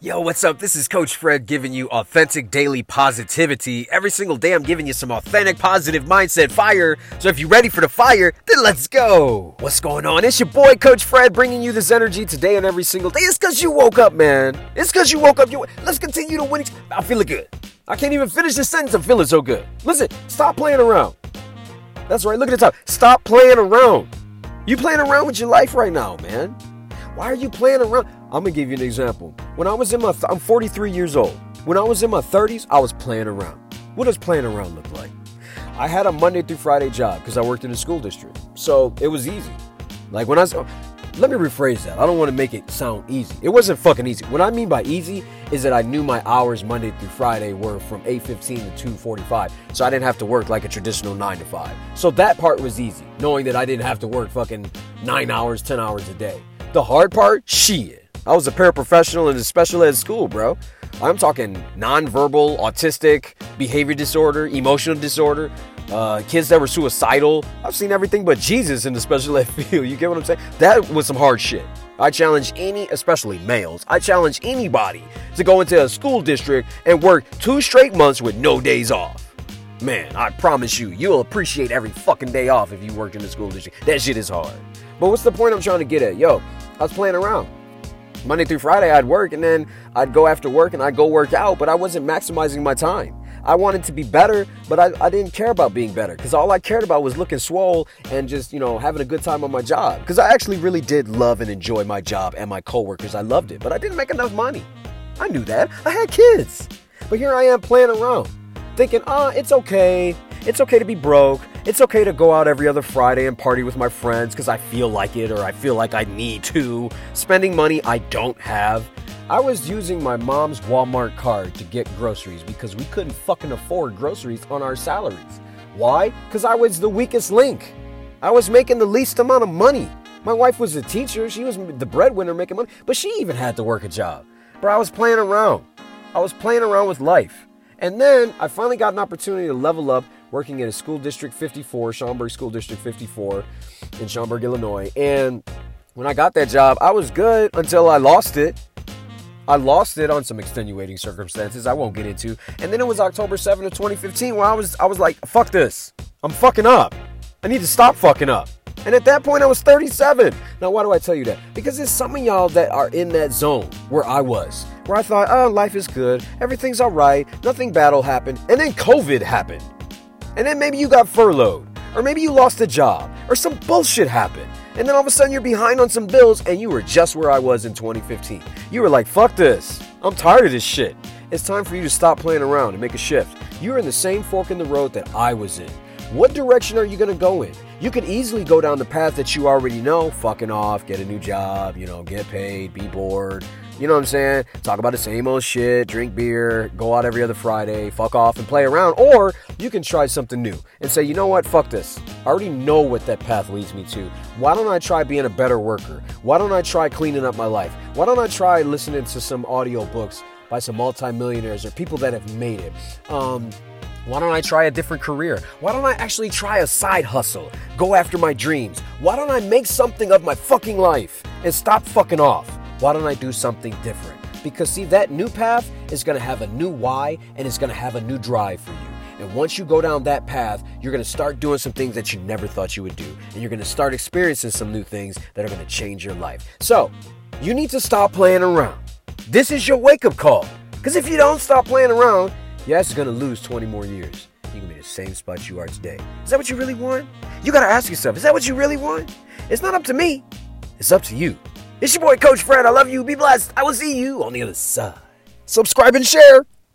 Yo, what's up? This is Coach Fred giving you authentic daily positivity. Every single day, I'm giving you some authentic positive mindset fire. So if you're ready for the fire, then let's go. What's going on? It's your boy, Coach Fred, bringing you this energy today and every single day. It's because you woke up, man. It's because you woke up. You let's continue to win. I'm feeling good. I can't even finish this sentence. I'm feeling so good. Listen, stop playing around. That's right. Look at the top. Stop playing around. You playing around with your life right now, man. Why are you playing around? I'm gonna give you an example. When I was in my, th- I'm 43 years old. When I was in my 30s, I was playing around. What does playing around look like? I had a Monday through Friday job because I worked in a school district, so it was easy. Like when I, let me rephrase that. I don't want to make it sound easy. It wasn't fucking easy. What I mean by easy is that I knew my hours Monday through Friday were from 8:15 to 2:45, so I didn't have to work like a traditional nine to five. So that part was easy, knowing that I didn't have to work fucking nine hours, ten hours a day. The hard part, shit. I was a paraprofessional in a special ed school, bro. I'm talking nonverbal, autistic, behavior disorder, emotional disorder, uh, kids that were suicidal. I've seen everything but Jesus in the special ed field. You get what I'm saying? That was some hard shit. I challenge any, especially males, I challenge anybody to go into a school district and work two straight months with no days off. Man, I promise you, you'll appreciate every fucking day off if you worked in the school district. That shit is hard. But what's the point I'm trying to get at? Yo, I was playing around. Monday through Friday, I'd work and then I'd go after work and I'd go work out, but I wasn't maximizing my time. I wanted to be better, but I, I didn't care about being better because all I cared about was looking swole and just, you know, having a good time on my job. Because I actually really did love and enjoy my job and my coworkers. I loved it, but I didn't make enough money. I knew that. I had kids. But here I am playing around, thinking, ah, oh, it's okay. It's okay to be broke. It's okay to go out every other Friday and party with my friends because I feel like it or I feel like I need to. Spending money I don't have. I was using my mom's Walmart card to get groceries because we couldn't fucking afford groceries on our salaries. Why? Because I was the weakest link. I was making the least amount of money. My wife was a teacher, she was the breadwinner making money, but she even had to work a job. But I was playing around. I was playing around with life. And then I finally got an opportunity to level up working in a school district 54, Schaumburg School District 54 in Schaumburg, Illinois. And when I got that job, I was good until I lost it. I lost it on some extenuating circumstances I won't get into. And then it was October 7th of 2015 where I was I was like, fuck this. I'm fucking up. I need to stop fucking up. And at that point, I was 37. Now, why do I tell you that? Because there's some of y'all that are in that zone where I was, where I thought, oh, life is good, everything's all right, nothing bad will happen. And then COVID happened. And then maybe you got furloughed, or maybe you lost a job, or some bullshit happened. And then all of a sudden you're behind on some bills and you were just where I was in 2015. You were like, fuck this. I'm tired of this shit. It's time for you to stop playing around and make a shift. You're in the same fork in the road that I was in. What direction are you going to go in? You could easily go down the path that you already know, fucking off, get a new job, you know, get paid, be bored, you know what I'm saying? Talk about the same old shit, drink beer, go out every other Friday, fuck off and play around. Or you can try something new and say, you know what, fuck this. I already know what that path leads me to. Why don't I try being a better worker? Why don't I try cleaning up my life? Why don't I try listening to some audio books by some multimillionaires or people that have made it? Um, why don't I try a different career? Why don't I actually try a side hustle? Go after my dreams? Why don't I make something of my fucking life and stop fucking off? Why don't I do something different? Because, see, that new path is going to have a new why and it's going to have a new drive for you. And once you go down that path, you're going to start doing some things that you never thought you would do. And you're going to start experiencing some new things that are going to change your life. So, you need to stop playing around. This is your wake up call. Because if you don't stop playing around, you're is going to lose 20 more years. You're going to be in the same spot you are today. Is that what you really want? You got to ask yourself, is that what you really want? It's not up to me, it's up to you. It's your boy, Coach Fred. I love you. Be blessed. I will see you on the other side. Subscribe and share.